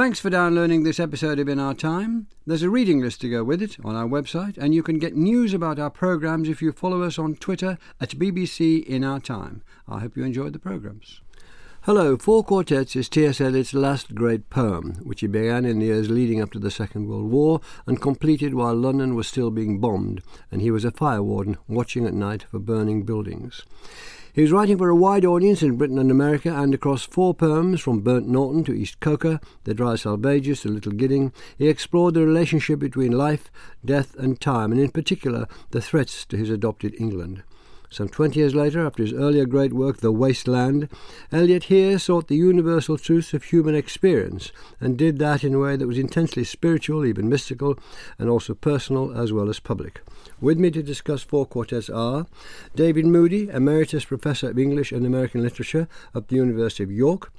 Thanks for downloading this episode of In Our Time. There's a reading list to go with it on our website, and you can get news about our programmes if you follow us on Twitter at BBC In Our Time. I hope you enjoyed the programmes. Hello, Four Quartets is T.S. Eliot's last great poem, which he began in the years leading up to the Second World War and completed while London was still being bombed, and he was a fire warden watching at night for burning buildings. He was writing for a wide audience in Britain and America, and across four poems, from Burnt Norton to East Coker, The Dry Salvages to Little Gidding, he explored the relationship between life, death, and time, and in particular the threats to his adopted England. Some twenty years later, after his earlier great work, The Waste Land, Eliot here sought the universal truths of human experience and did that in a way that was intensely spiritual, even mystical, and also personal as well as public. With me to discuss four quartets are David Moody, Emeritus Professor of English and American Literature at the University of York,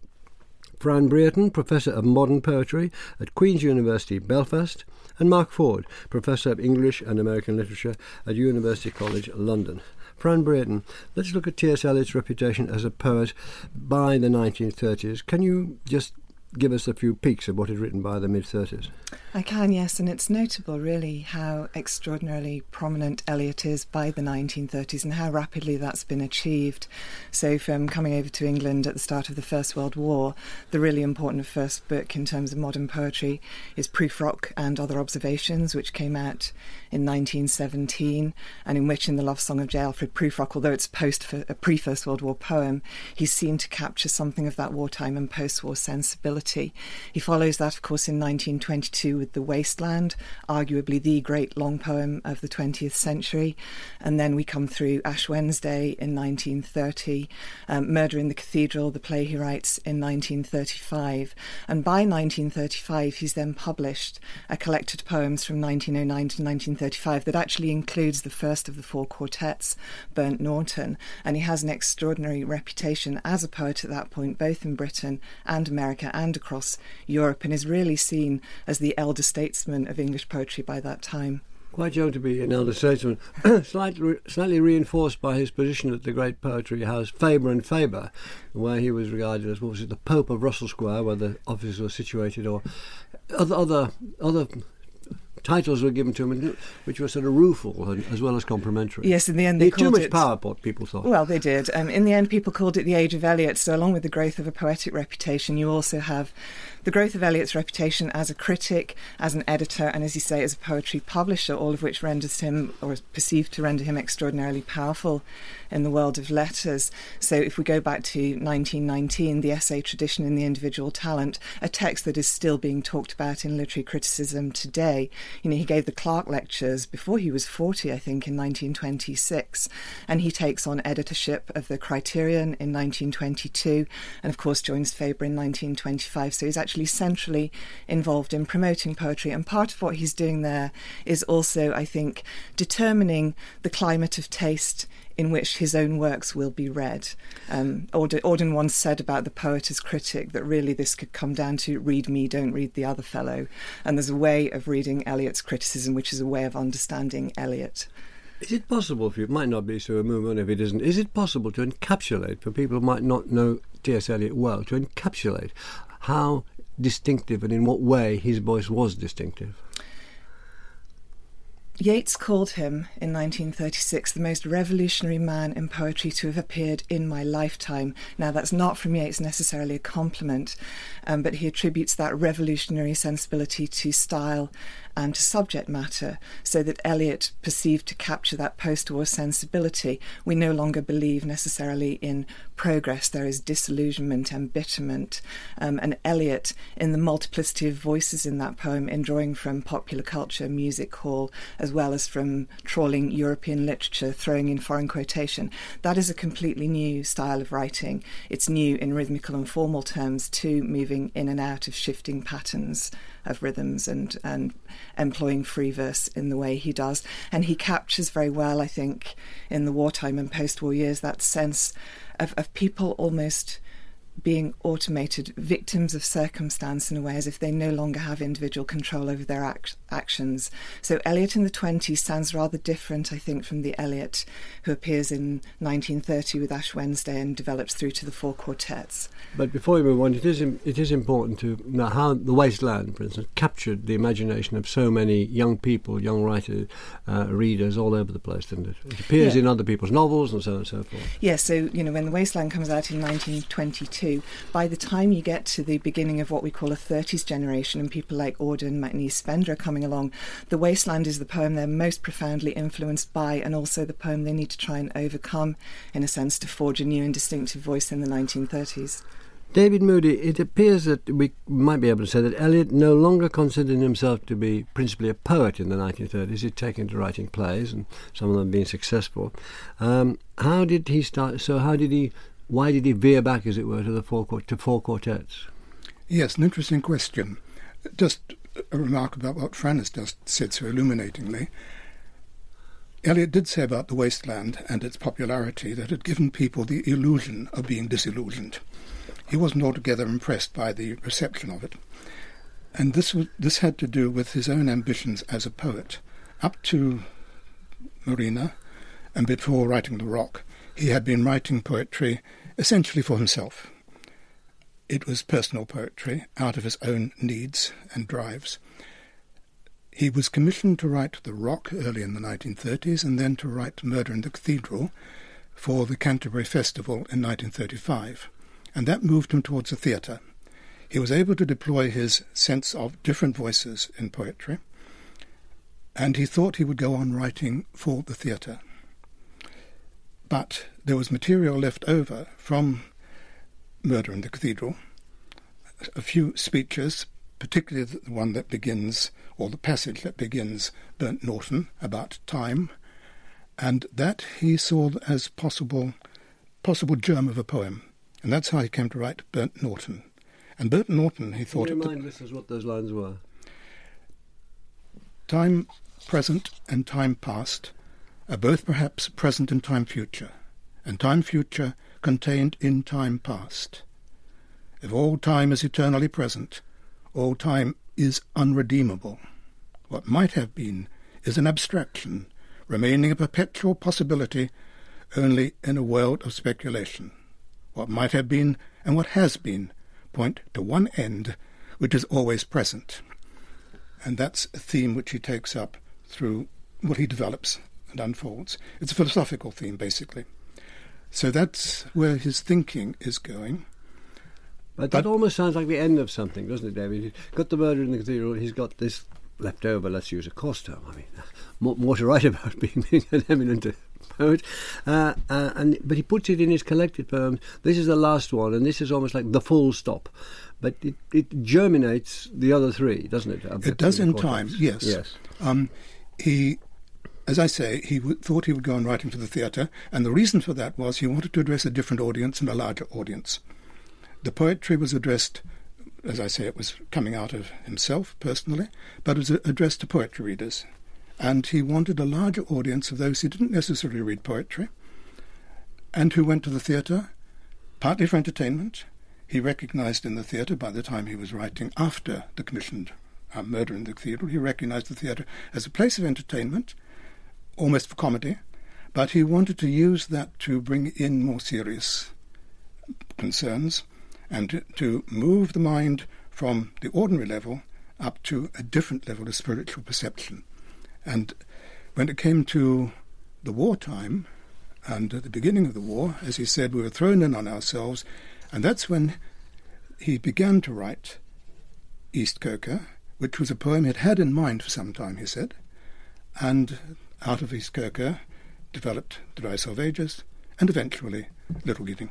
Fran Brearton, Professor of Modern Poetry at Queen's University, Belfast, and Mark Ford, Professor of English and American Literature at University College London. Fran Brearton, let's look at T.S. Eliot's reputation as a poet by the 1930s. Can you just give us a few peeks of what is written by the mid 30s? I can, yes, and it's notable really how extraordinarily prominent Eliot is by the 1930s and how rapidly that's been achieved. So, from coming over to England at the start of the First World War, the really important first book in terms of modern poetry is Prufrock and Other Observations, which came out in 1917, and in which, in the Love Song of J. Alfred Prufrock, although it's post uh, a pre First World War poem, he's seen to capture something of that wartime and post war sensibility. He follows that, of course, in 1922 with The Waste Land, arguably the great long poem of the 20th century. And then we come through Ash Wednesday in 1930, um, Murder in the Cathedral, the play he writes in 1935. And by 1935, he's then published a collected poems from 1909 to 1935 that actually includes the first of the four quartets, Burnt Norton. And he has an extraordinary reputation as a poet at that point, both in Britain and America and across Europe, and is really seen as the elder elder statesman of English poetry by that time. Quite young to be an elder statesman, slightly, slightly reinforced by his position at the great poetry house Faber and Faber, where he was regarded as what was it, the Pope of Russell Square, where the offices were situated, or other other other titles were given to him, which were sort of rueful as well as complimentary. Yes, in the end, they he called too much it, power. What people thought. Well, they did. Um, in the end, people called it the Age of Eliot. So, along with the growth of a poetic reputation, you also have the growth of Eliot's reputation as a critic, as an editor, and as you say, as a poetry publisher, all of which renders him, or is perceived to render him, extraordinarily powerful in the world of letters. So, if we go back to 1919, the essay tradition in the individual talent, a text that is still being talked about in literary criticism today. You know, he gave the Clark lectures before he was 40, I think, in 1926, and he takes on editorship of the Criterion in 1922, and of course joins Faber in 1925. So he's actually centrally involved in promoting poetry, and part of what he's doing there is also, I think, determining the climate of taste in which his own works will be read. Um, Auden, Auden once said about the poet as critic that really this could come down to read me, don't read the other fellow. And there's a way of reading Eliot's criticism which is a way of understanding Eliot. Is it possible for you, it might not be so a movement if it isn't, is it possible to encapsulate, for people who might not know T.S. Eliot well, to encapsulate how distinctive and in what way his voice was distinctive? Yeats called him in 1936 the most revolutionary man in poetry to have appeared in my lifetime. Now, that's not from Yeats necessarily a compliment, um, but he attributes that revolutionary sensibility to style and to subject matter, so that Eliot perceived to capture that post war sensibility. We no longer believe necessarily in progress, there is disillusionment, embitterment. Um, and Eliot, in the multiplicity of voices in that poem, in drawing from popular culture, music hall, as well as from trawling European literature, throwing in foreign quotation, that is a completely new style of writing. It's new in rhythmical and formal terms, too, moving in and out of shifting patterns of rhythms and, and employing free verse in the way he does. And he captures very well, I think, in the wartime and post war years, that sense of, of people almost being automated victims of circumstance in a way as if they no longer have individual control over their act- actions. So Eliot in the 20s sounds rather different, I think, from the Eliot who appears in 1930 with Ash Wednesday and develops through to the four quartets. But before we move on, it is, it is important to know how The Wasteland, for instance, captured the imagination of so many young people, young writers, uh, readers all over the place, didn't it? It appears yeah. in other people's novels and so on and so forth. Yes, yeah, so, you know, when The Wasteland comes out in 1922, by the time you get to the beginning of what we call a 30s generation and people like Auden, MacNeice, Spender are coming along, The Wasteland is the poem they're most profoundly influenced by and also the poem they need to try and overcome, in a sense, to forge a new and distinctive voice in the 1930s. David Moody, it appears that we might be able to say that Eliot no longer considered himself to be principally a poet in the 1930s. He'd taken to writing plays, and some of them being successful. Um, how did he start? So, how did he why did he veer back, as it were, to the four to four quartets? Yes, an interesting question. Just a remark about what Fran has just said so illuminatingly. Eliot did say about the wasteland and its popularity that it had given people the illusion of being disillusioned. He wasn't altogether impressed by the reception of it. And this, was, this had to do with his own ambitions as a poet. Up to Marina, and before writing The Rock, he had been writing poetry essentially for himself. It was personal poetry out of his own needs and drives. He was commissioned to write The Rock early in the 1930s and then to write Murder in the Cathedral for the Canterbury Festival in 1935, and that moved him towards the theatre. He was able to deploy his sense of different voices in poetry, and he thought he would go on writing for the theatre. But there was material left over from Murder in the Cathedral, a few speeches, particularly the one that begins, or the passage that begins, Burnt Norton, about time, and that he saw as possible, possible germ of a poem. And that's how he came to write Burnt Norton. And Burnt Norton, he thought... Can you remind listeners what those lines were? Time present and time past are both perhaps present in time future, and time future contained in time past. If all time is eternally present, all time is unredeemable. What might have been is an abstraction, remaining a perpetual possibility only in a world of speculation. What might have been and what has been point to one end which is always present. And that's a theme which he takes up through what he develops and unfolds. It's a philosophical theme, basically. So that's where his thinking is going. But that but, almost sounds like the end of something, doesn't it, David? He's got the murder in the cathedral, he's got this left over, let's use a cost term. I mean, more, more to write about being, being an eminent poet. Uh, uh, and But he puts it in his collected poems. This is the last one, and this is almost like the full stop. But it, it germinates the other three, doesn't it? It does in time, yes. Yes. Um, he as I say, he w- thought he would go on writing for the theatre, and the reason for that was he wanted to address a different audience and a larger audience. The poetry was addressed, as I say, it was coming out of himself personally, but it was addressed to poetry readers. And he wanted a larger audience of those who didn't necessarily read poetry and who went to the theatre partly for entertainment. He recognized in the theatre, by the time he was writing after the commissioned uh, Murder in the Cathedral, he recognized the theatre as a place of entertainment almost for comedy, but he wanted to use that to bring in more serious concerns and to, move the mind from the ordinary level up to a different level of spiritual perception. And when it came to the wartime and at the beginning of the war, as he said, we were thrown in on ourselves, and that's when he began to write East Coker, which was a poem he'd had in mind for some time, he said, and out of East Coker developed the Dry Salvages and eventually Little Gidding.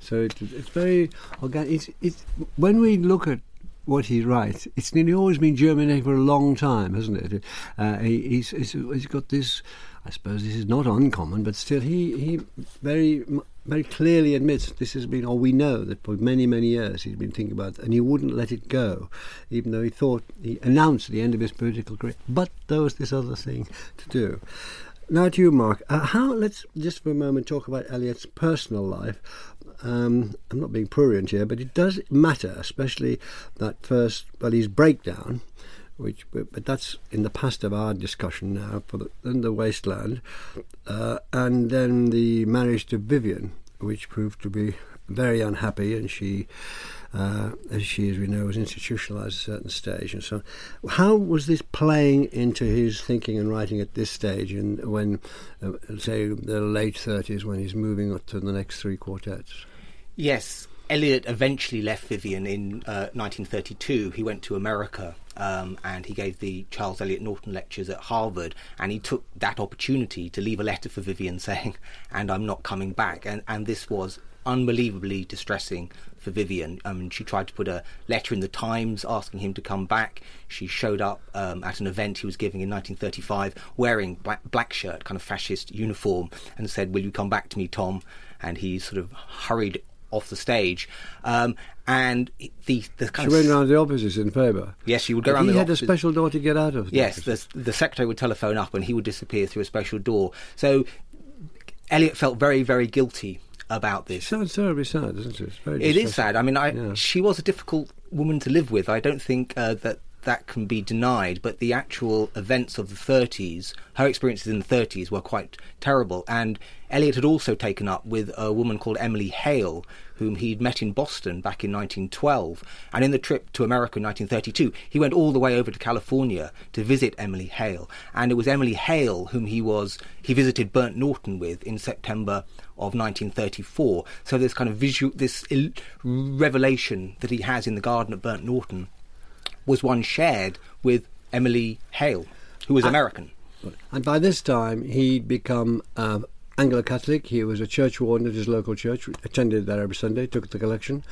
So it, it's very organic. It's, it's, when we look at what he writes, it's nearly always been germinating for a long time, hasn't it? Uh, he, he's, he's, he's got this. I suppose this is not uncommon, but still, he he very very clearly admits this has been, or we know that for many many years he's been thinking about, it, and he wouldn't let it go, even though he thought he announced the end of his political career. But there was this other thing to do. now to you, Mark. Uh, how? Let's just for a moment talk about Eliot's personal life. Um, I'm not being prurient here, but it does matter, especially that first, well, his breakdown, which, but, that's in the past of our discussion now for the, the wasteland, uh, and then the marriage to Vivienne, which proved to be very unhappy, and she, uh, as she, as we know, was institutionalized at a certain stage. And so, how was this playing into his thinking and writing at this stage, and when, uh, say, the late 30s, when he's moving up to the next three quartets? Yes, Eliot eventually left Vivienne in uh, 1932. He went to America um, and he gave the Charles Eliot Norton lectures at Harvard. And he took that opportunity to leave a letter for Vivienne saying, "And I'm not coming back." And and this was unbelievably distressing for Vivienne. Um, she tried to put a letter in the Times asking him to come back. She showed up um, at an event he was giving in 1935 wearing black, black shirt, kind of fascist uniform, and said, "Will you come back to me, Tom?" And he sort of hurried off the stage. Um, and the the kind she went around the offices in Faber. Yes, she would go around He the had a special door to get out of. the Yes, the, the secretary would telephone up and he would disappear through a special door. So Eliot felt very, very guilty about It this. sounds terribly sad, doesn't it? It's very It is sad. I mean, I, Yeah. she was a difficult woman to live with. I don't think uh, that that can be denied. But the actual events of the 30s, her experiences in the 30s were quite terrible. And Eliot had also taken up with a woman called Emily Hale, whom he'd met in Boston back in 1912. And in the trip to America in 1932, he went all the way over to California to visit Emily Hale. And it was Emily Hale whom he was he visited Burnt Norton with in September of 1934. So this kind of visual, this revelation that he has in the garden at Burnt Norton was one shared with Emily Hale, who was American. And by this time, he'd become um, Anglo-Catholic. He was a church warden at his local church, attended there every Sunday, took the collection.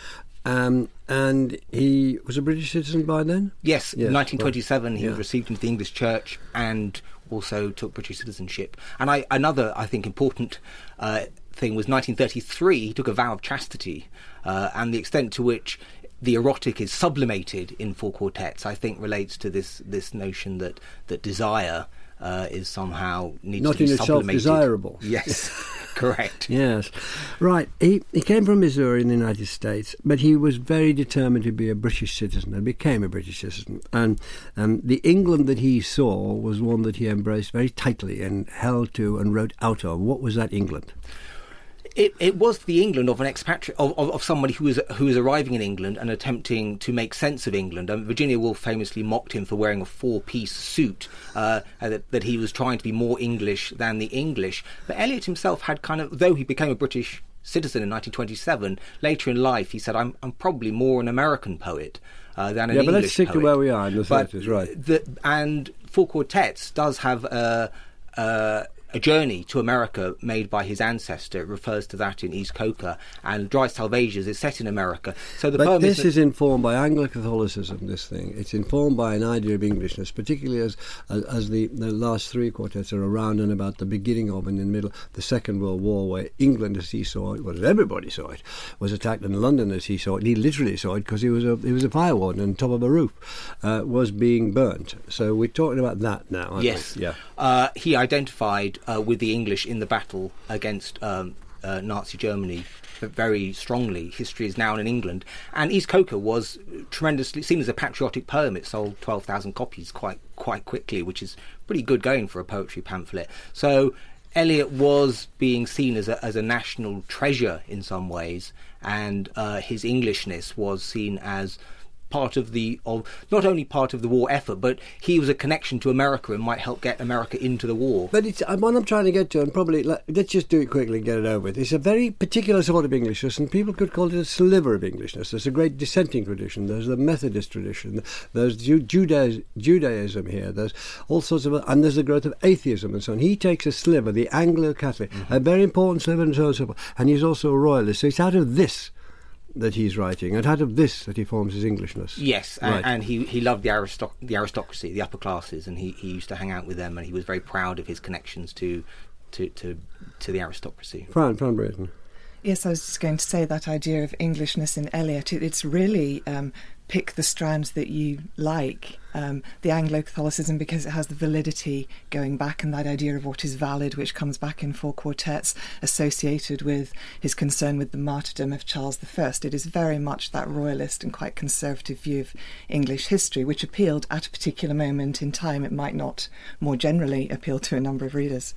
Um, and he was a British citizen by then? Yes, Yes, in 1927 he right, was yeah. received into the English Church and also took British citizenship. And I, another, I think, important uh, thing was 1933 he took a vow of chastity, uh, and the extent to which the erotic is sublimated in four quartets, I think, relates to this this notion that that desire. Uh, is somehow needs Not to be sublimated in itself desirable. Yes, correct. Yes. Right. He, he came from Missouri in the United States, but he was very determined to be a British citizen and became a British citizen. And um, the England that he saw was one that he embraced very tightly and held to and wrote out of. What was that England? It, it was the England of an expatriate of, of, of somebody who was who was arriving in England and attempting to make sense of England. Um, Virginia Woolf famously mocked him for wearing a four-piece suit, uh, that, that he was trying to be more English than the English. But Eliot himself had kind of, though he became a British citizen in 1927, later in life he said, "I'm I'm probably more an American poet." Uh, than an Yeah, but let's English stick to where we are in the 30s, right. the, and Four Quartets does have a, a, a journey to America made by his ancestor. It refers to that in East Coker. And Dry Salvages is set in America. So the But poem this is, is informed by Anglo-Catholicism. This thing, it's informed by an idea of Englishness, particularly as as, as the, the last three quartets are around and about the beginning of and in the middle the Second World War, where England, as he saw it, well, as everybody saw it, was attacked, and London, as he saw it, he literally saw it because he was a he was a fire warden on top of a roof, uh, was being burnt. So we're talking about that now. aren't we? Yes. Yeah. Uh, he identified uh, with the English in the battle against um, uh, Nazi Germany very strongly. History is now in England. And East Coker was tremendously seen as a patriotic poem. It sold 12,000 copies quite quite quickly, which is pretty good going for a poetry pamphlet. So Eliot was being seen as a, as a national treasure in some ways, and uh, his Englishness was seen as part of the of not only part of the war effort, but he was a connection to America and might help get America into the war. But it's uh, what I'm trying to get to, and probably let, let's just do it quickly and get it over with. It's a very particular sort of Englishness, and people could call it a sliver of Englishness. There's a great dissenting tradition. There's the Methodist tradition. There's Ju- Judaism, Judaism here. There's all sorts of, and there's the growth of atheism and so on. He takes a sliver, the Anglo-Catholic, a very important sliver, and so on and so forth. And he's also a royalist. So it's out of this that he's writing, and out of this that he forms his Englishness. Yes, and, Right. and he, he loved the, aristoc- the aristocracy, the upper classes, and he, he used to hang out with them, and he was very proud of his connections to to to, to the aristocracy. Fran, Fran Brearton. Yes, I was just going to say that idea of Englishness in Eliot. It, it's really um, pick the strands that you like. Um, the Anglo Catholicism, because it has the validity going back and that idea of what is valid, which comes back in four quartets, associated with his concern with the martyrdom of Charles I. It is very much that royalist and quite conservative view of English history, which appealed at a particular moment in time. It might not more generally appeal to a number of readers.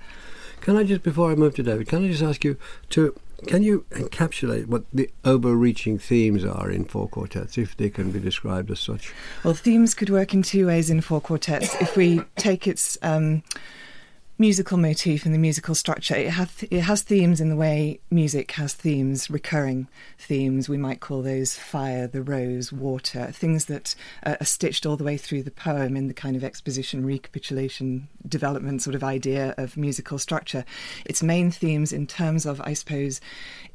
Can I just, before I move to David, can I just ask you to can you encapsulate what the overreaching themes are in four quartets, if they can be described as such? Well, themes could work in two ways in four quartets. if we take its um, musical motif and the musical structure. It has it has themes in the way music has themes, recurring themes. We might call those fire, the rose, water, things that are stitched all the way through the poem in the kind of exposition, recapitulation, development sort of idea of musical structure. Its main themes, in terms of, I suppose,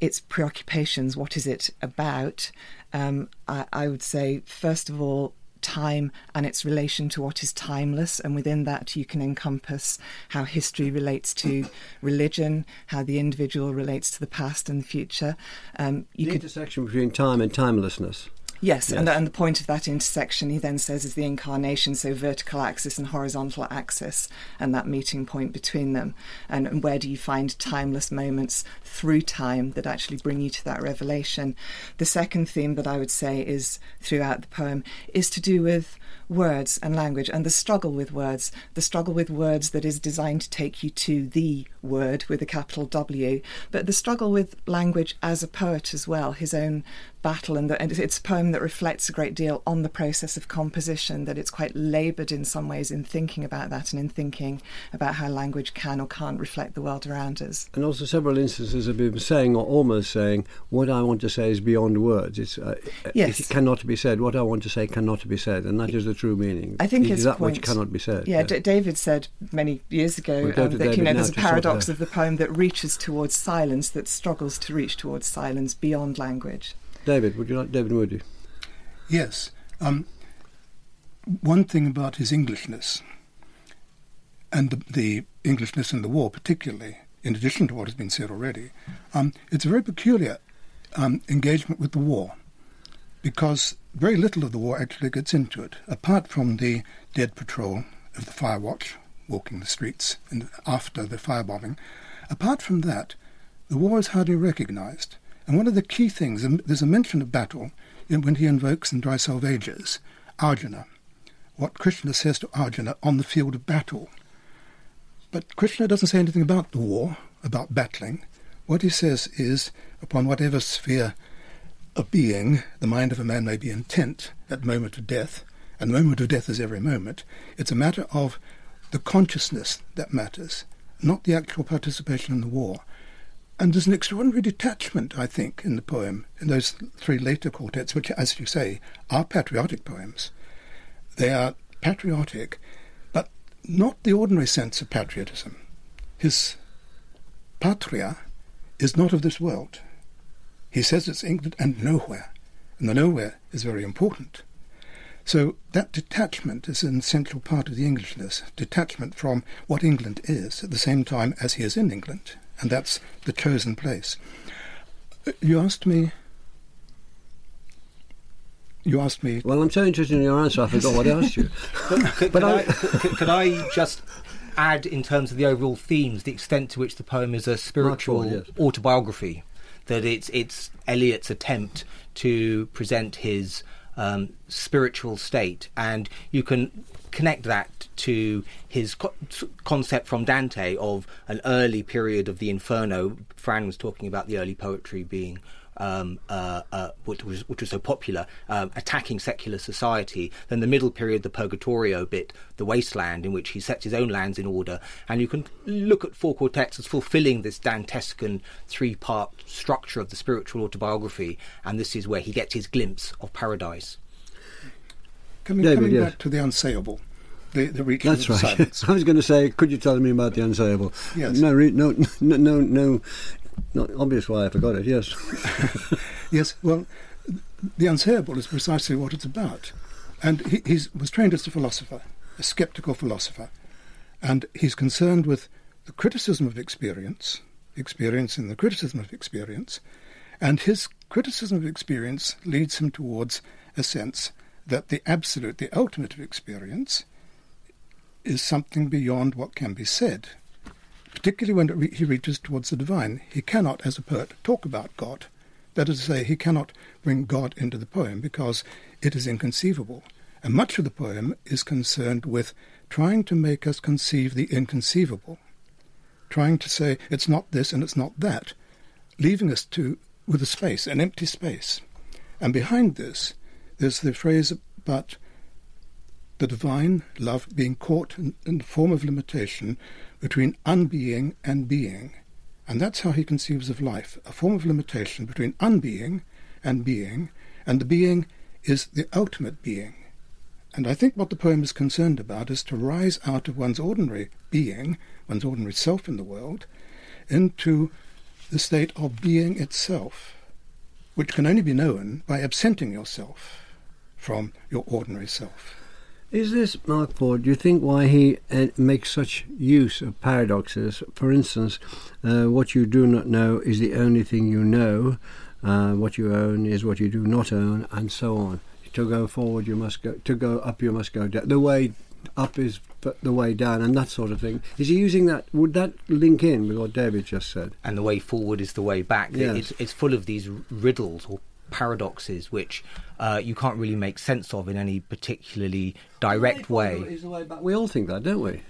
its preoccupations. What is it about? Um, I, I would say, first of all, time and its relation to what is timeless. And within that, you can encompass how history relates to religion, how the individual relates to the past and the future. Um, you the could, intersection between time and timelessness. Yes, yes. And, the, and the point of that intersection, he then says, is the incarnation, so vertical axis and horizontal axis, and that meeting point between them. And, and where do you find timeless moments through time that actually bring you to that revelation? The second theme that I would say is throughout the poem is to do with words and language and the struggle with words, the struggle with words that is designed to take you to the word with a capital W, but the struggle with language as a poet as well, his own battle, and, the, and it's a poem that reflects a great deal on the process of composition, that it's quite laboured in some ways in thinking about that and in thinking about how language can or can't reflect the world around us. And also several instances of him saying or almost saying, what I want to say is beyond words. It's, uh, yes. It cannot be said. What I want to say cannot be said, and that is the true meaning. I think it's that point, which cannot be said. Yeah, D- David said many years ago um, that David you know there's a paradox of the poem that reaches towards silence, that struggles to reach towards silence beyond language. David, would you like David Moody? Yes. Um, one thing about his Englishness, and the, the, Englishness in the war particularly, in addition to what has been said already, um, it's a very peculiar um, engagement with the war, because very little of the war actually gets into it, apart from the dead patrol of the fire watch walking the streets and after the firebombing. Apart from that, the war is hardly recognised. And one of the key things, there's a mention of battle when he invokes in Dry Salvages Arjuna, what Krishna says to Arjuna on the field of battle. But Krishna doesn't say anything about the war, about battling. What he says is, upon whatever sphere of being the mind of a man may be intent at the moment of death, and the moment of death is every moment, it's a matter of the consciousness that matters, not the actual participation in the war. And there's an extraordinary detachment, I think, in the poem, in those three later quartets, which, as you say, are patriotic poems. They are patriotic, but not the ordinary sense of patriotism. His patria is not of this world. He says it's England and nowhere, and the nowhere is very important. So that detachment is an essential part of the Englishness, detachment from what England is at the same time as he is in England and that's the chosen place. Uh, you asked me. You asked me. Well, I'm so interested in your answer, I forgot what I asked you. but, could, but I, I could, could I just add, in terms of the overall themes, the extent to which the poem is a spiritual yes. autobiography? That it's it's Eliot's attempt to present his um, spiritual state, and you can connect that to his co- concept from Dante of an early period of the Inferno. Fran was talking about the early poetry being um, uh, uh, which, was, which was so popular, um, attacking secular society. Then the middle period, the Purgatorio bit, the wasteland, in which he sets his own lands in order. And you can look at four quartets as fulfilling this Dantescan three part structure of the spiritual autobiography. And this is where he gets his glimpse of paradise. Coming, David, coming yes. back to the unsayable. The, the That's right. Silence. I was going to say, could you tell me about the unsayable? Yes. No, re- no, no, no, no. Not obvious why I forgot it. Yes. yes. Well, the unsayable is precisely what it's about, and he he's, was trained as a philosopher, a sceptical philosopher, and he's concerned with the criticism of experience, experience in the criticism of experience. And his criticism of experience leads him towards a sense that the absolute, the ultimate of experience, is something beyond what can be said. Particularly when he reaches towards the divine, he cannot, as a poet, talk about God. That is to say, he cannot bring God into the poem because it is inconceivable. And much of the poem is concerned with trying to make us conceive the inconceivable, trying to say it's not this and it's not that, leaving us to with a space, an empty space. And behind this, there's the phrase about the divine love being caught in, in the form of limitation between unbeing and being. And that's how he conceives of life a form of limitation between unbeing and being, and the being is the ultimate being. And I think what the poem is concerned about is to rise out of one's ordinary being, one's ordinary self in the world, into the state of being itself, which can only be known by absenting yourself from your ordinary self. Is this, Mark Ford, do you think why he uh, makes such use of paradoxes? For instance, uh, what you do not know is the only thing you know, uh, what you own is what you do not own, and so on. To go forward, you must go, to go up, you must go down. The way up is the way down, and that sort of thing. Is he using that? Would that link in with what David just said? And the way forward is the way back. Yes. It's, it's full of these riddles or paradoxes which uh, you can't really make sense of in any particularly direct way. Way back. We all think that, don't we?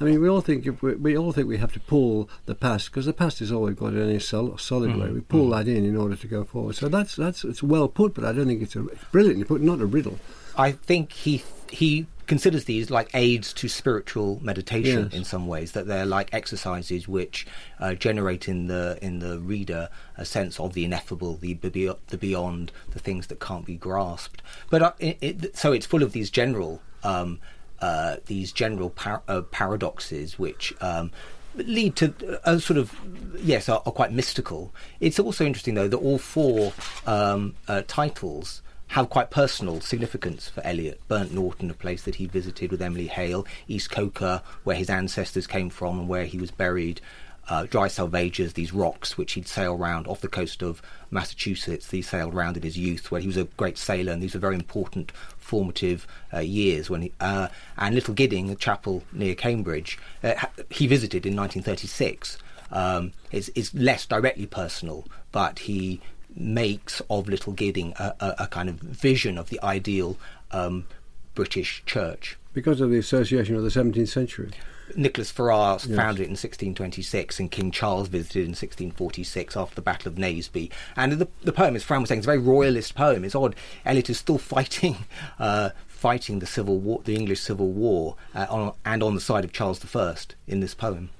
I mean, we all think we, we all think we have to pull the past because the past is all we've got in any sol- solid way. We pull that in in order to go forward. So that's that's it's well put, but I don't think it's, a, it's brilliantly put. Not a riddle. I think he he considers these like aids to spiritual meditation Yes. in some ways that they're like exercises which uh, generate in the in the reader a sense of the ineffable the the beyond the things that can't be grasped but uh, it, it, so it's full of these general um, uh, these general par- uh, paradoxes which um, lead to a sort of yes are, are quite mystical it's also interesting though that all four um, uh, titles have quite personal significance for Eliot. Burnt Norton, a place that he visited with Emily Hale, East Coker, where his ancestors came from and where he was buried, uh, Dry Salvages, these rocks which he'd sail round off the coast of Massachusetts. He sailed round in his youth, where he was a great sailor, and these are very important formative uh, years. When he, uh, and Little Gidding, a chapel near Cambridge, uh, he visited in 1936. Um, it's, it's less directly personal, but he makes of Little Gidding a, a, a kind of vision of the ideal um, British church. Because of the association of the 17th century. Nicholas Ferrar Yes. founded it in 1626, and King Charles visited in 1646 after the Battle of Naseby. And the, the poem, as Fran was saying, it's a very royalist poem. It's odd. Eliot is still fighting, uh, fighting the civil war, the English Civil War, uh, on, and on the side of Charles I in this poem.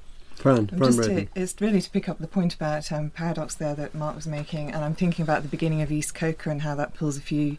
Fran, Fran just to, it's really to pick up the point about um, paradox there that Mark was making, and I'm thinking about the beginning of East Coker and how that pulls a few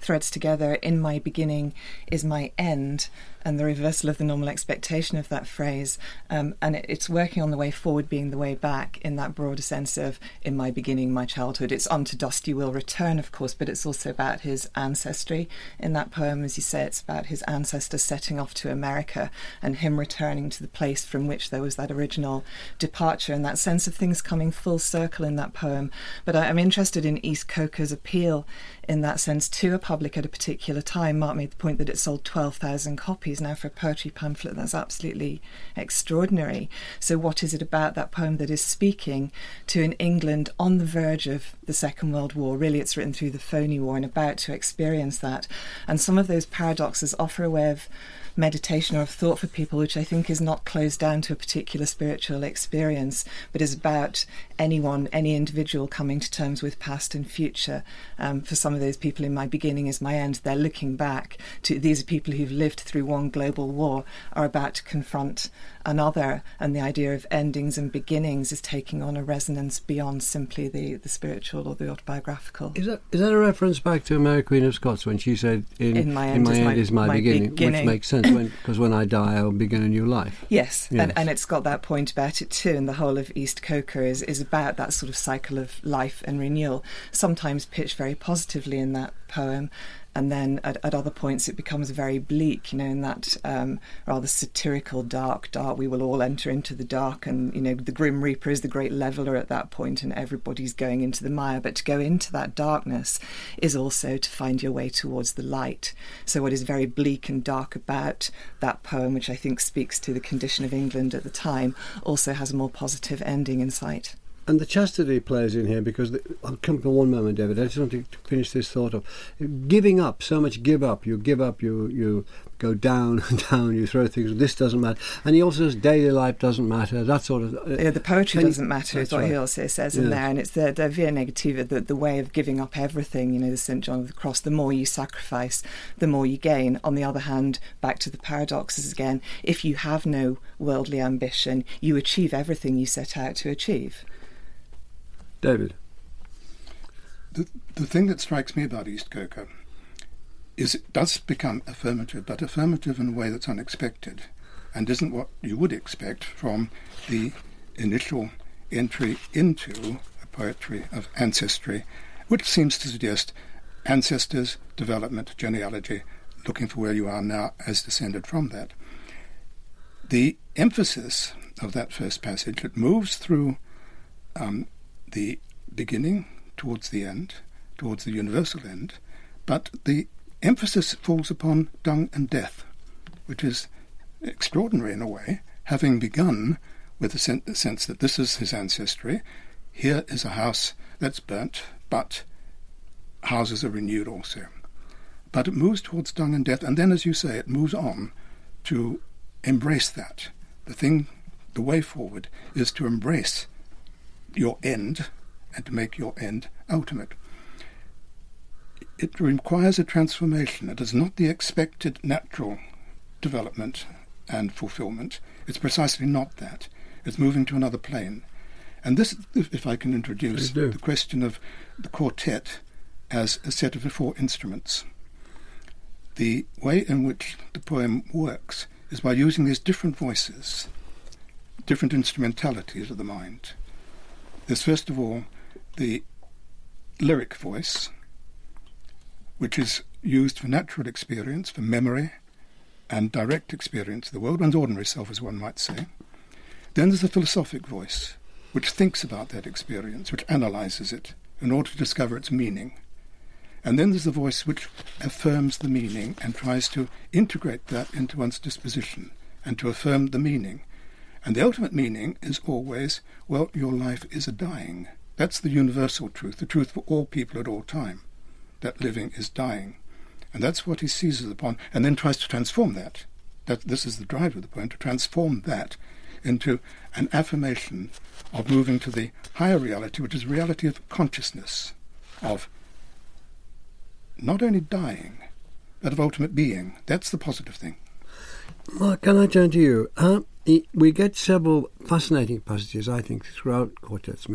threads together. In my beginning is my end, and the reversal of the normal expectation of that phrase. Um, and it, it's working on the way forward being the way back in that broader sense of in my beginning, my childhood. It's on to dust you will return, of course, but it's also about his ancestry. In that poem, as you say, it's about his ancestors setting off to America and him returning to the place from which there was that original departure and that sense of things coming full circle in that poem. But I, I'm interested in East Coker's appeal in that sense to a public at a particular time. Mark made the point that it sold 12,000 copies. Now, for a poetry pamphlet, that's absolutely extraordinary. So, what is it about that poem that is speaking to an England on the verge of the Second World War? Really, it's written through the phony war and about to experience that. And some of those paradoxes offer a way of meditation or of thought for people, which I think is not closed down to a particular spiritual experience, but is about anyone, any individual coming to terms with past and future. Um, for some of those people, in my beginning is my end. They're looking back to these are people who've lived through one global war, are about to confront another, and the idea of endings and beginnings is taking on a resonance beyond simply the, the spiritual or the autobiographical. Is that is that a reference back to Mary Queen of Scots when she said, "In, In my end is my- is my, my beginning," beginning. which makes sense because when, I die, I'll begin a new life. Yes, Yes. And, and it's got that point about it too. And the whole of East Coker is, is about that sort of cycle of life and renewal, sometimes pitched very positively in that poem, and then at, at other points it becomes very bleak, you know, in that um, rather satirical dark, dark. We will all enter into the dark, and you know, the Grim Reaper is the great leveler at that point, and everybody's going into the mire. But to go into that darkness is also to find your way towards the light. So, what is very bleak and dark about that poem, which I think speaks to the condition of England at the time, also has a more positive ending in sight. And the chastity plays in here because the, I'll come for one moment, David. I just want to finish this thought of giving up. So much give up. You give up. You you go down and down. You throw things. This doesn't matter. And he also says daily life doesn't matter. That sort of. Uh, yeah, the poetry doesn't matter. Is what right. he also says in there, and it's the the via negativa, the the way of giving up everything. You know, the St John of the Cross. The more you sacrifice, the more you gain. On the other hand, back to the paradoxes again. If you have no worldly ambition, you achieve everything you set out to achieve. David. The, the thing that strikes me about East Coker is it does become affirmative, but affirmative in a way that's unexpected and isn't what you would expect from the initial entry into a poetry of ancestry, which seems to suggest ancestors, development, genealogy, looking for where you are now as descended from that. The emphasis of that first passage, it moves through um, the beginning towards the end, towards the universal end, but the emphasis falls upon dung and death, which is extraordinary in a way, having begun with the sen- sense that this is his ancestry. Here is a house that's burnt, but houses are renewed also. But it moves towards dung and death, and then, as you say, it moves on to embrace that. The thing, the way forward, is to embrace your end and to make your end ultimate. It requires a transformation. It is not the expected natural development and fulfillment. It's precisely not that. It's moving to another plane. And this, if I can introduce the question of the quartet as a set of four instruments. The way in which the poem works is by using these different voices, different instrumentalities of the mind. There's first of all the lyric voice, which is used for natural experience, for memory, and direct experience of the world, one's ordinary self, as one might say. Then there's the philosophic voice, which thinks about that experience, which analyzes it in order to discover its meaning. And then there's the voice which affirms the meaning and tries to integrate that into one's disposition and to affirm the meaning. And the ultimate meaning is always, well, your life is a dying. That's the universal truth, the truth for all people at all time, that living is dying. And that's what he seizes upon, and then tries to transform that. That this is the drive of the poem, to transform that into an affirmation of moving to the higher reality, which is reality of consciousness, of not only dying, but of ultimate being. That's the positive thing. Mark, can I turn to you? Uh, we get several fascinating passages, I think, throughout Quartet's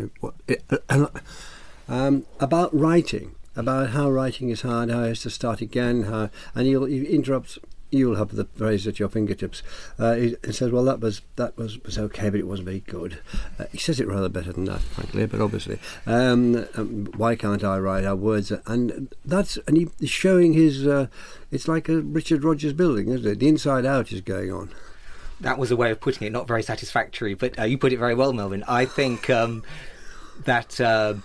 um, about writing, about how writing is hard, how it has to start again, how, and he'll, he interrupts you'll have the phrase at your fingertips. Uh, he, he, says, "Well, that was that was was okay, but it wasn't very good." Uh, he says it rather better than that, frankly. But obviously, um, um, why can't I write our words? And that's and he, he's showing his. Uh, it's like a Richard Rogers building, isn't it? The inside out is going on. That was a way of putting it, not very satisfactory, but uh, you put it very well, Melvyn. I think um, that uh,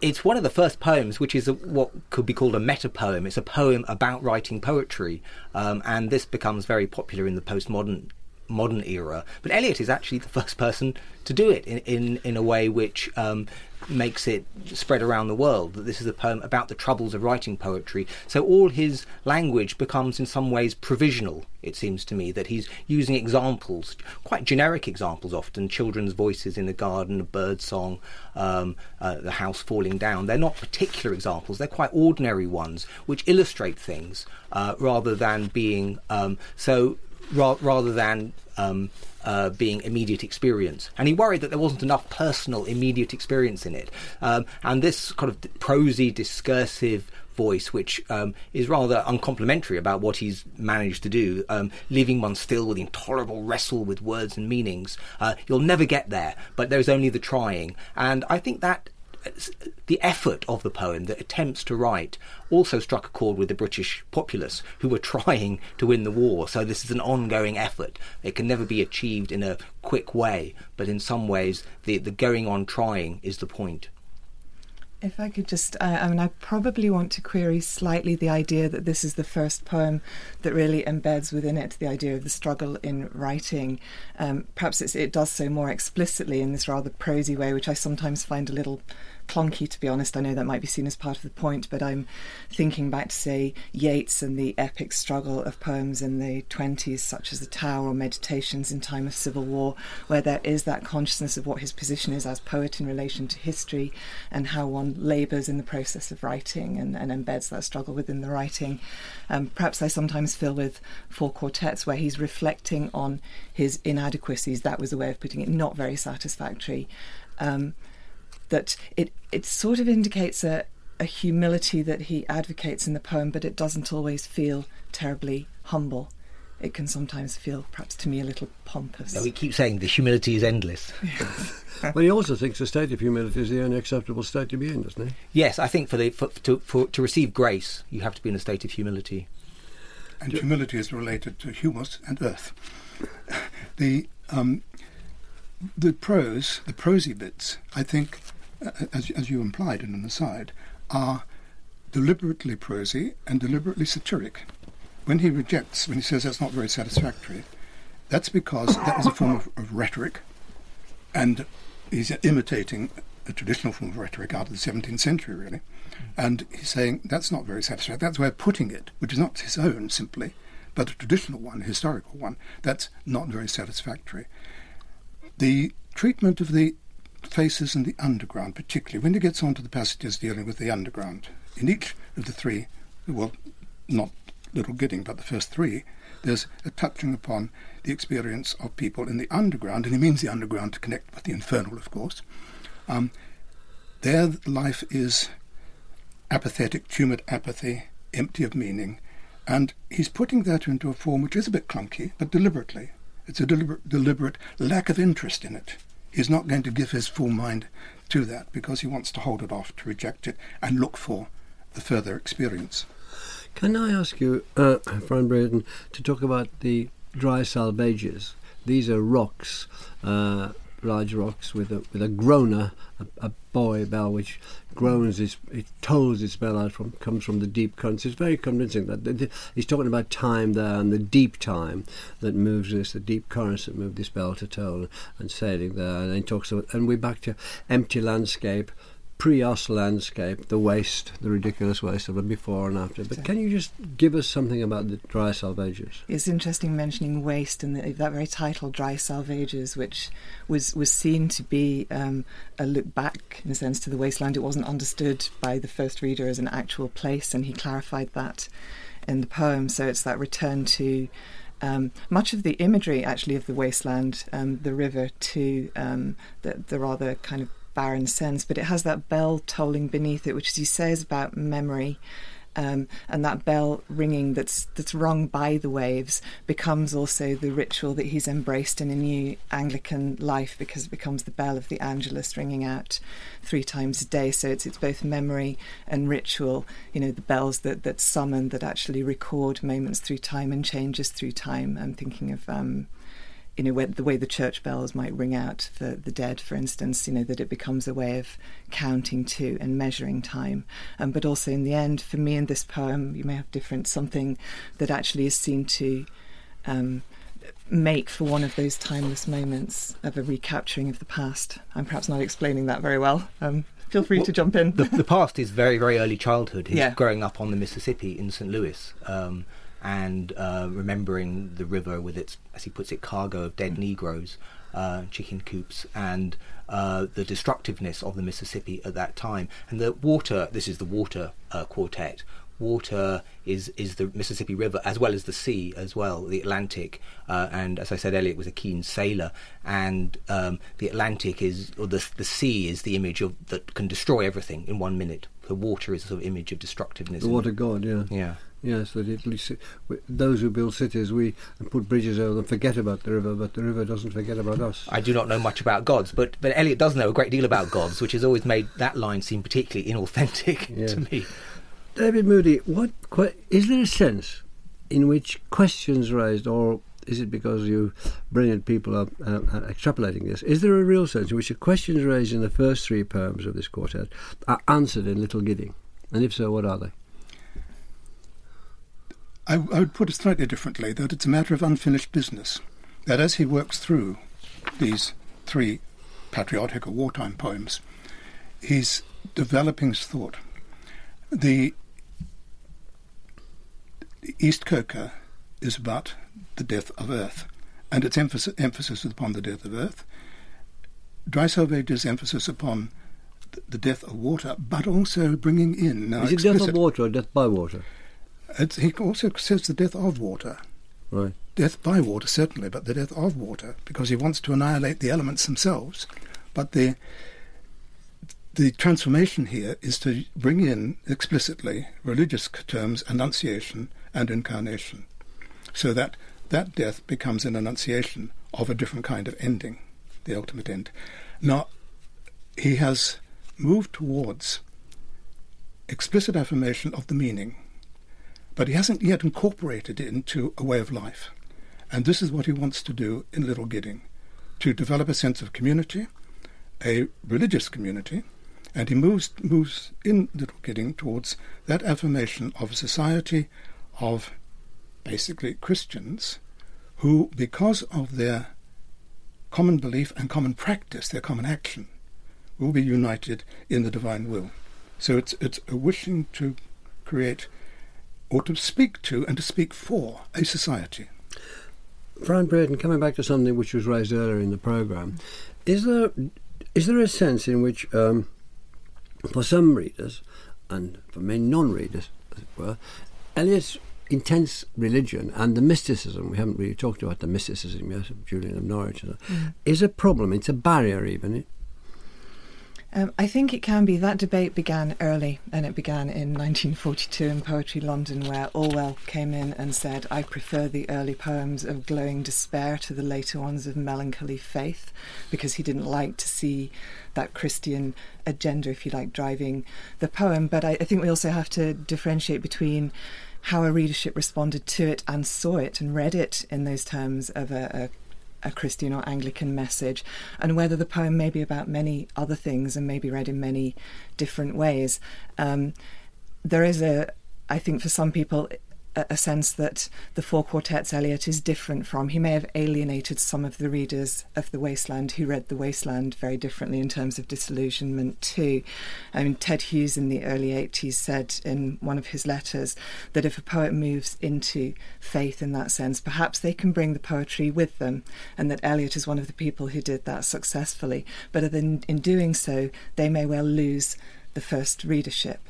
it's one of the first poems which is a, what could be called a meta poem. It's a poem about writing poetry, um, and this becomes very popular in the postmodern modern era. But Eliot is actually the first person to do it in in, in a way which um, makes it spread around the world. That this is a poem about the troubles of writing poetry. So all his language becomes in some ways provisional. It seems to me that he's using examples, quite generic examples, often children's voices in the garden, a bird song, um, uh, the house falling down. They're not particular examples. They're quite ordinary ones which illustrate things uh, rather than being um, so ra- rather than um, uh, being immediate experience. And he worried that there wasn't enough personal, immediate experience in it. Um, and this kind of prosy, discursive voice, which um, is rather uncomplimentary about what he's managed to do, um, leaving one still with intolerable wrestle with words and meanings. Uh, you'll never get there, but there's only the trying. And I think that the effort of the poem, the attempts to write, also struck a chord with the British populace who were trying to win the war. So this is an ongoing effort. It can never be achieved in a quick way, but in some ways, the, the going on trying is the point. If I could just, uh, I mean, I probably want to query slightly the idea that this is the first poem that really embeds within it the idea of the struggle in writing. Um, perhaps it does so more explicitly in this rather prosy way, which I sometimes find a little clunky, to be honest. I know that might be seen as part of the point, but I'm thinking back to, say, Yeats and the epic struggle of poems in the 20s, such as The Tower or Meditations in Time of Civil War, where there is that consciousness of what his position is as poet in relation to history and how one labours in the process of writing and, and embeds that struggle within the writing. Um, perhaps I sometimes feel with Four Quartets, where he's reflecting on his inadequacies. That was a way of putting it, not very satisfactory. Um, that it it sort of indicates a, a humility that he advocates in the poem, but it doesn't always feel terribly humble. It can sometimes feel, perhaps to me, a little pompous. we keep saying the humility is endless. but he also thinks the state of humility is the only acceptable state to be in, doesn't he? Yes, I think for the for, to for, to receive grace, you have to be in a state of humility. And humility is related to humus and earth. the um, the prose, the prosy bits, I think, as, as you implied in an aside, are deliberately prosy and deliberately satiric. When he rejects, when he says that's not very satisfactory, that's because that is a form of, of rhetoric, and he's imitating a traditional form of rhetoric out of the 17th century, really. And he's saying that's not very satisfactory. That's where putting it, which is not his own simply, but a traditional one, a historical one, that's not very satisfactory. The treatment of the faces in the underground, particularly when he gets on to the passages dealing with the underground. In each of the three, well, not Little Gidding, but the first three, there's a touching upon the experience of people in the underground, and he means the underground to connect with the infernal, of course. Um, their life is apathetic, tumid apathy, empty of meaning, and he's putting that into a form which is a bit clunky, but deliberately. It's a deliberate, deliberate lack of interest in it he's not going to give his full mind to that because he wants to hold it off, to reject it, and look for the further experience. Can I ask you, uh, Fran Brearton, to talk about the dry salvages? These are rocks uh, large rocks with a with a groaner, a, a buoy bell which groans its it tolls its bell out from comes from the deep currents. It's very convincing that he's talking about time there and the deep time that moves this, the deep currents that move this bell to toll and sailing there. And he talks about, and we're back to empty landscape pre-us landscape, the waste, the ridiculous waste of it before and after. But can you just give us something about the dry salvages? It's interesting mentioning waste and the, that very title, dry salvages, which was was seen to be um, a look back, in a sense, to the wasteland. It wasn't understood by the first reader as an actual place, and he clarified that in the poem. So it's that return to. Um, much of the imagery, actually, of the wasteland, um, the river, to um, the, the rather kind of barren sense, but it has that bell tolling beneath it, which, as you say, is about memory. Um, and that bell ringing that's that's rung by the waves becomes also the ritual that he's embraced in a new Anglican life because it becomes the bell of the Angelus ringing out three times a day. So it's it's both memory and ritual. You know, the bells that that summon that actually record moments through time and changes through time. I'm thinking of. Um, you know, the way the church bells might ring out for the dead, for instance, you know, that it becomes a way of counting to and measuring time. Um, but also, in the end, for me in this poem, you may have different something that actually is seen to um, make for one of those timeless moments of a recapturing of the past. I'm perhaps not explaining that very well. Um, feel free well, to jump in. the, the, past is very, very early childhood. He's yeah. growing up on the Mississippi in St. Louis. Um, and uh, remembering the river with its, as he puts it, cargo of dead Negroes, uh, chicken coops, and uh, the destructiveness of the Mississippi at that time. And the water, this is the water uh, quartet. Water is is the Mississippi River as well as the sea as well, the Atlantic. Uh, and as I said, Eliot was a keen sailor, and um, the Atlantic is, or the the sea is the image of that can destroy everything in one minute. The water is a sort of image of destructiveness. The water god, yeah. Yeah. Yes, that Italy, those who build cities, we put bridges over them, forget about the river, but the river doesn't forget about us. I do not know much about gods, but, but Eliot does know a great deal about gods, which has always made that line seem particularly inauthentic yeah. to me. David Moody, what is there a sense in which questions raised, or is it because you brilliant people are uh, extrapolating this? Is there a real sense in which the questions raised in the first three poems of this quartet are answered in Little Gidding? And if so, what are they? I, I would put it slightly differently that it's a matter of unfinished business. That as he works through these three patriotic or wartime poems, he's developing his thought. The East Coker is about the death of Earth, and its emphasis, emphasis is upon the death of Earth. Dry Salvages emphasis upon the death of water, but also bringing in now. Is it explicit, death of water or death by water? He also says the death of water. Right. Death by water, certainly, but the death of water, because he wants to annihilate the elements themselves. But the the transformation here is to bring in explicitly religious terms, annunciation and incarnation, so that that death becomes an annunciation of a different kind of ending, the ultimate end. Now, he has moved towards explicit affirmation of the meaning, but he hasn't yet incorporated it into a way of life. And this is what he wants to do in Little Gidding to develop a sense of community, a religious community, and he moves, moves in Little Gidding towards that affirmation of a society of basically Christians who, because of their common belief and common practice, their common action, will be united in the divine will. So it's it's a wishing to create or to speak to and to speak for a society. Fran Brearton, coming back to something which was raised earlier in the programme, is there is there a sense in which, um, for some readers, and for many non-readers, as it were, Eliot's intense religion and the mysticism, we haven't really talked about the mysticism yet of Julian of Norwich, mm. is a problem. It's a barrier, even. Um, I think it can be. That debate began early, and it began in 1942 in Poetry London, where Orwell came in and said, I prefer the early poems of glowing despair to the later ones of melancholy faith, because he didn't like to see that Christian agenda, if you like, driving the poem. But I, I think we also have to differentiate between how a readership responded to it and saw it and read it in those terms of a, a, a, Christian or Anglican message, and whether the poem may be about many other things and may be read in many different ways. Um, there is a, I think, for some people, a sense that the four quartets Eliot is different from. He may have alienated some of the readers of The Wasteland who read The Wasteland very differently in terms of disillusionment too. I mean, Ted Hughes in the early 80s said in one of his letters that if a poet moves into faith in that sense, perhaps they can bring the poetry with them, and that Eliot is one of the people who did that successfully. But in, in doing so, they may well lose the first readership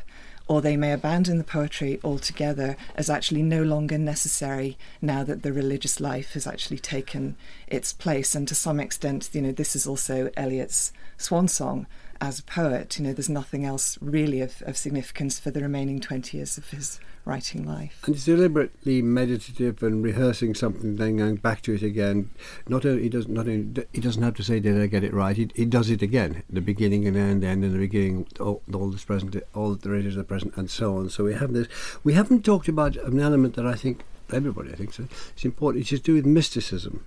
or they may abandon the poetry altogether as actually no longer necessary now that the religious life has actually taken its place. And to some extent, you know, this is also Eliot's swan song as a poet. You know, there's nothing else really of, of significance for the remaining 20 years of his writing life. And it's deliberately meditative and rehearsing something, then going back to it again. Not only he doesn't not only he doesn't have to say did I get it right. He, he does it again, the beginning and end, end in the beginning, all, all this present, all the rest the present, and so on. So we have this. We haven't talked about an element that I think everybody I think so. It's important. It's to do with mysticism.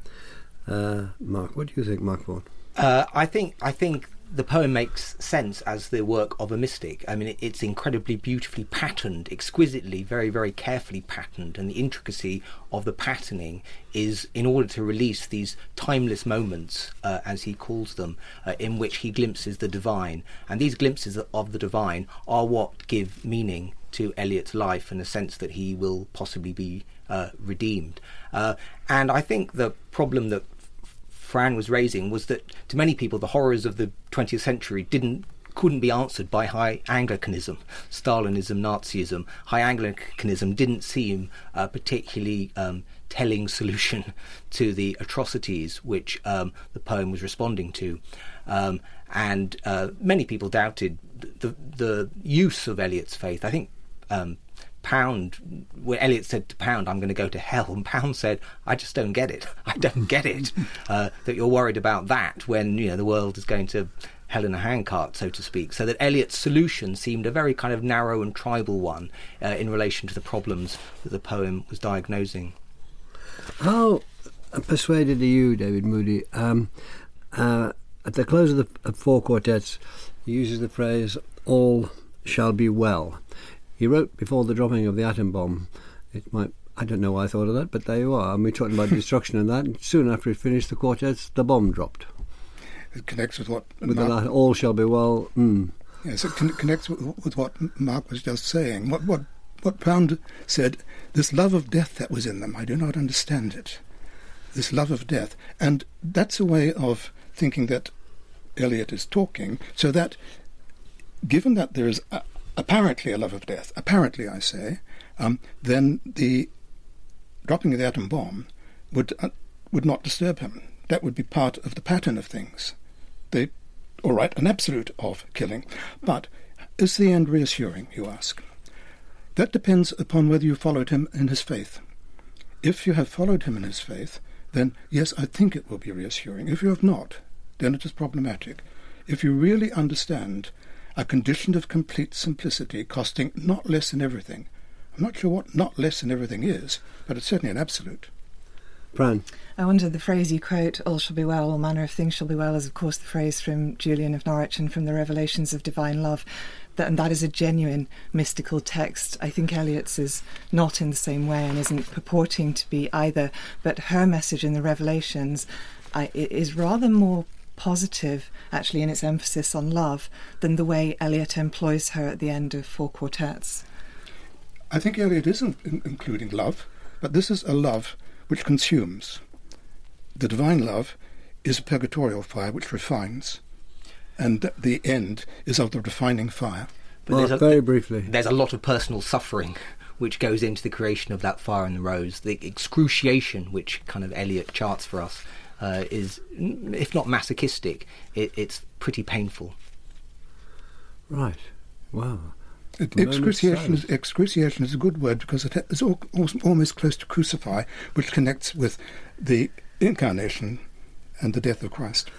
Uh, Mark, what do you think, Mark Vaughan? Uh, I think I think the poem makes sense as the work of a mystic. I mean, it's incredibly beautifully patterned, exquisitely, very, very carefully patterned, and the intricacy of the patterning is in order to release these timeless moments, uh, as he calls them, uh, in which he glimpses the divine. And these glimpses of the divine are what give meaning to Eliot's life in a sense that he will possibly be uh, redeemed. Uh, and I think the problem that Fran was raising was that to many people the horrors of the 20th century didn't couldn't be answered by high Anglicanism, Stalinism, Nazism. High Anglicanism didn't seem a particularly um, telling solution to the atrocities which um, the poem was responding to. Um, and uh, many people doubted the, the use of Eliot's faith. I think um, Pound, where Eliot said to Pound, I'm going to go to hell, and Pound said, I just don't get it. I don't get it. Uh, that you're worried about that when, you know, the world is going to hell in a handcart, so to speak. So that Eliot's solution seemed a very kind of narrow and tribal one uh, in relation to the problems that the poem was diagnosing. How persuaded are you, David Moody? Um, uh, at the close of the of four quartets, he uses the phrase, all shall be well. He wrote before the dropping of the atom bomb. It might I don't know why I thought of that, but there you are. And we're talking about destruction and that. And soon after he finished the quartets, the bomb dropped. It connects with what With Mark, the la- all shall be well. Mm. yes, it con- connects with, with what Mark was just saying. What what what Pound said. This love of death that was in them, I do not understand it. This love of death, and that's a way of thinking that Eliot is talking. So that, given that there is a, apparently a love of death, apparently I say, um, then the dropping of the atom bomb would uh, would not disturb him. That would be part of the pattern of things. The all right, an absolute of killing, but is the end reassuring? You ask. That depends upon whether you followed him in his faith. If you have followed him in his faith, then yes, I think it will be reassuring. If you have not, then it is problematic. If you really understand a condition of complete simplicity costing not less than everything, I'm not sure what not less than everything is, but it's certainly an absolute. Fran, I wonder the phrase you quote, all shall be well, all manner of things shall be well, is of course the phrase from Julian of Norwich and from the Revelations of Divine Love. That, and that is a genuine mystical text. I think Eliot's is not in the same way and isn't purporting to be either, but her message in the Revelations I, i- is rather more positive, actually, in its emphasis on love than the way Eliot employs her at the end of Four Quartets. I think Eliot isn't in- including love, but this is a love which consumes. The divine love is a purgatorial fire which refines, and the end is of the refining fire. But Mark, there's a- very briefly. there's a lot of personal suffering which goes into the creation of that fire in the rose. The excruciation which kind of Eliot charts for us uh, is, if not masochistic, it, it's pretty painful. Right. Wow. It- excruciation, is, excruciation is a good word because it is al- al- almost close to crucify, which connects with the incarnation and the death of Christ.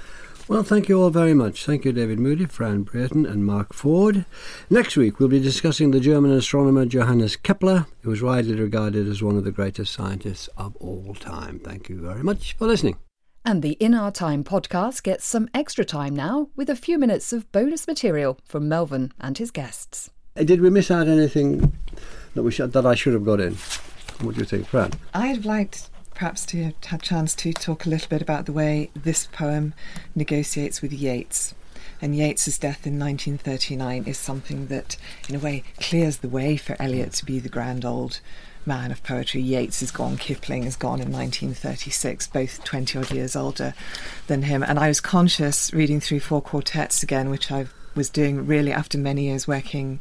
Well, thank you all very much. Thank you, David Moody, Fran Brearton, and Mark Ford. Next week, we'll be discussing the German astronomer Johannes Kepler, who is widely regarded as one of the greatest scientists of all time. Thank you very much for listening. And the In Our Time podcast gets some extra time now with a few minutes of bonus material from Melvyn and his guests. Did we miss out anything that we should, that I should have got in? What do you think, Fran? I'd liked perhaps to have had a chance to talk a little bit about the way this poem negotiates with Yeats. And Yeats's death in 1939 is something that, in a way, clears the way for Eliot to be the grand old man of poetry. Yeats is gone, Kipling is gone in 1936, both 20 odd years older than him. And I was conscious reading through four quartets again, which I was doing really after many years working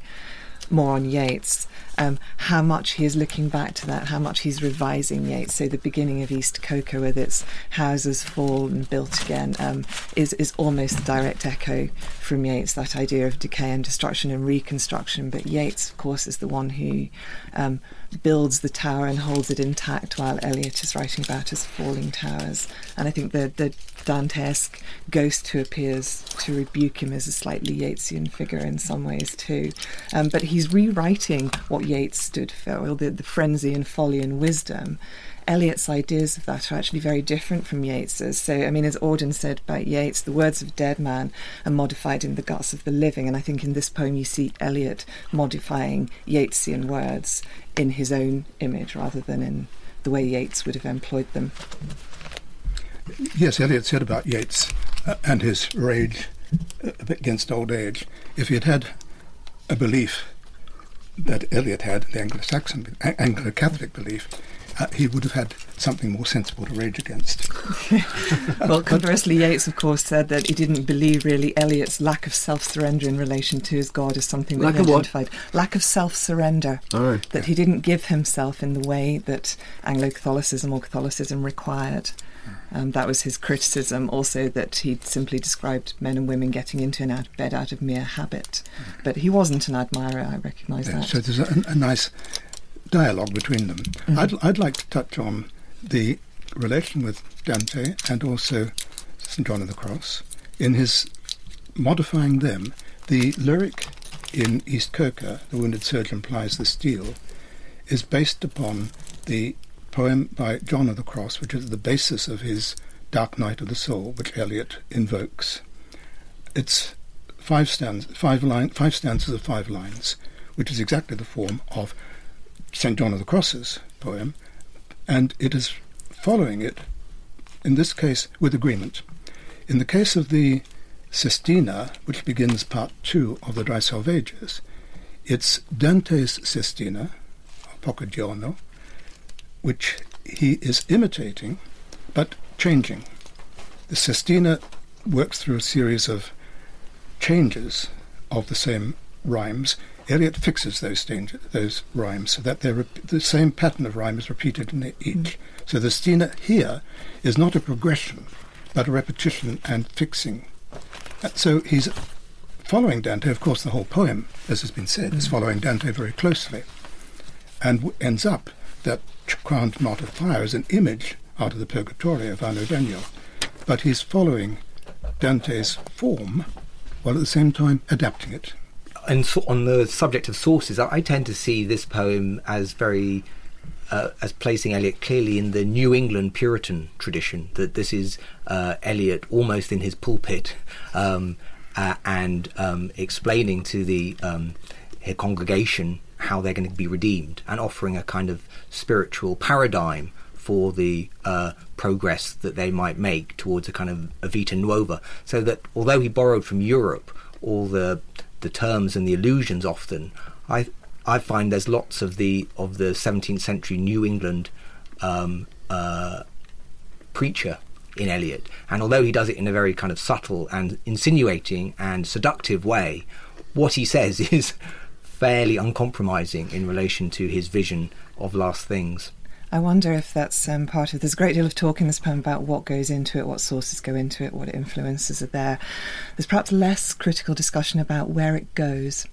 more on Yeats, um, how much he is looking back to that, how much he's revising Yeats. So the beginning of East Coker, with its houses fall and built again, um, is is almost a direct echo from Yeats. That idea of decay and destruction and reconstruction. But Yeats, of course, is the one who um, builds the tower and holds it intact, while Eliot is writing about his falling towers. And I think the the Dantesque ghost who appears to rebuke him is a slightly Yeatsian figure in some ways too. Um, but he's rewriting what Yeats stood for, the, the frenzy and folly and wisdom. Eliot's ideas of that are actually very different from Yeats's. So, I mean, as Auden said about Yeats, the words of dead man are modified in the guts of the living. And I think in this poem you see Eliot modifying Yeatsian words in his own image rather than in the way Yeats would have employed them. Yes, Eliot said about Yeats uh, and his rage uh, against old age. If he had had a belief that Eliot had, the Anglo-Saxon, Anglo-Catholic belief, uh, he would have had something more sensible to rage against. Well, conversely, Yeats, of course, said that he didn't believe really Eliot's lack of self surrender in relation to his God as something that Lack he of what? identified. Lack of self surrender. All right. That he didn't give himself in the way that Anglo Catholicism or Catholicism required. Um, that was his criticism. Also, that he simply described men and women getting into and out of bed out of mere habit. But he wasn't an admirer, I recognise Yeah, that. so there's a, a nice dialogue between them. Mm-hmm. I'd, I'd like to touch on the relation with Dante and also St. John of the Cross in his modifying them. The lyric in East Coker, The Wounded Surgeon Plies the Steel, is based upon the poem by John of the Cross, which is the basis of his Dark Night of the Soul, which Eliot invokes. It's five stanzas, five, line, five stanzas of five lines, which is exactly the form of St. John of the Cross's poem, and it is following it, in this case, with agreement. In the case of the Sestina, which begins part two of the Dry Salvages, it's Dante's Sestina, Poco Giorno, which he is imitating but changing. The Sestina works through a series of changes of the same rhymes. Eliot fixes those, those rhymes so that rep- the same pattern of rhyme is repeated in each. Mm. So the Stina here is not a progression, but a repetition and fixing. Uh, so he's following Dante. Of course, the whole poem, as has been said, mm. is following Dante very closely, and w- ends up that crowned knot of fire is an image out of the Purgatorio of Arnaud Daniel, but he's following Dante's form while at the same time adapting it. And so on the subject of sources, I, I tend to see this poem as very uh, as placing Eliot clearly in the New England Puritan tradition. That this is uh, Eliot almost in his pulpit um, uh, and um, explaining to the um, congregation how they're going to be redeemed and offering a kind of spiritual paradigm for the uh, progress that they might make towards a kind of a vita nuova. So that although he borrowed from Europe all the the terms and the allusions often, I I find there's lots of the of the 17th century New England um, uh, preacher in Eliot, and although he does it in a very kind of subtle and insinuating and seductive way, what he says is fairly uncompromising in relation to his vision of last things. I wonder if that's um, part of. There's a great deal of talk in this poem about what goes into it, what sources go into it, what influences are there. There's perhaps less critical discussion about where it goes,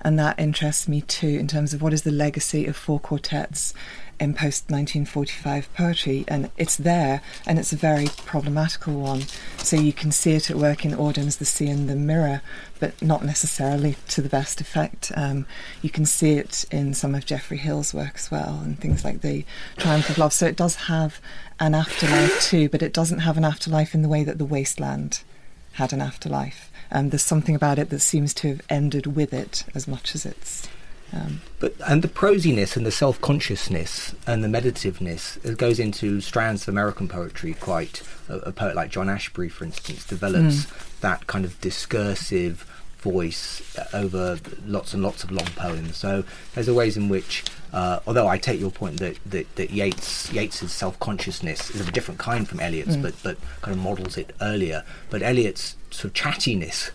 and that interests me too in terms of what is the legacy of four quartets in post 1945 poetry, and it's there, and it's a very problematical one. So you can see it at work in Auden's The Sea and the Mirror, but not necessarily to the best effect. Um, you can see it in some of Geoffrey Hill's work as well, and things like The Triumph of Love. So it does have an afterlife too, but it doesn't have an afterlife in the way that The Wasteland had an afterlife. Um, there's something about it that seems to have ended with it as much as it's um, but and the prosiness and the self consciousness and the meditativeness it goes into strands of American poetry. Quite a, a poet like John Ashbery, for instance, develops mm. that kind of discursive voice over lots and lots of long poems. So there's a ways in which, uh, although I take your point that that, that Yeats Yeats's self consciousness is of a different kind from Eliot's, mm. but but kind of models it earlier. But Eliot's sort of chattiness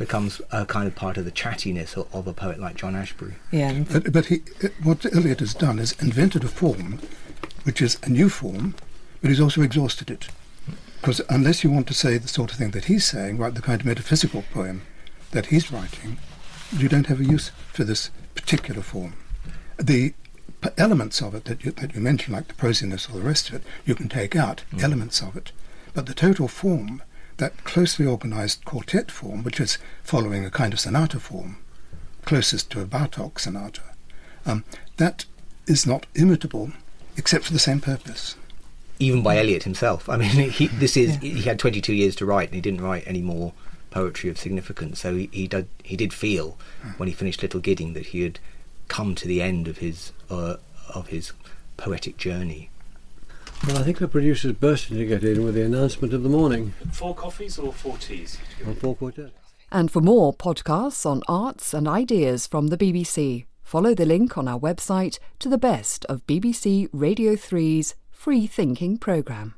becomes a kind of part of the chattiness of, of a poet like John Ashbery. Yeah. But, but he, what Eliot has done is invented a form which is a new form, but he's also exhausted it. Because unless you want to say the sort of thing that he's saying, right, the kind of metaphysical poem that he's writing, you don't have a use for this particular form. The elements of it that you, that you mentioned, like the prosiness or the rest of it, you can take out mm. elements of it. But the total form that closely organized quartet form, which is following a kind of sonata form, closest to a Bartok sonata, um, that is not imitable except for the same purpose. Even by Eliot himself. I mean, he, this is yeah. he had 22 years to write, and he didn't write any more poetry of significance. So he he did he did feel when he finished Little Gidding that he had come to the end of his uh, of his poetic journey. Well, I think the producer's bursting to get in with the announcement of the morning. Four coffees or four teas? Or four quartets. And for more podcasts on arts and ideas from the BBC, follow the link on our website to the best of BBC Radio 3's Free Thinking programme.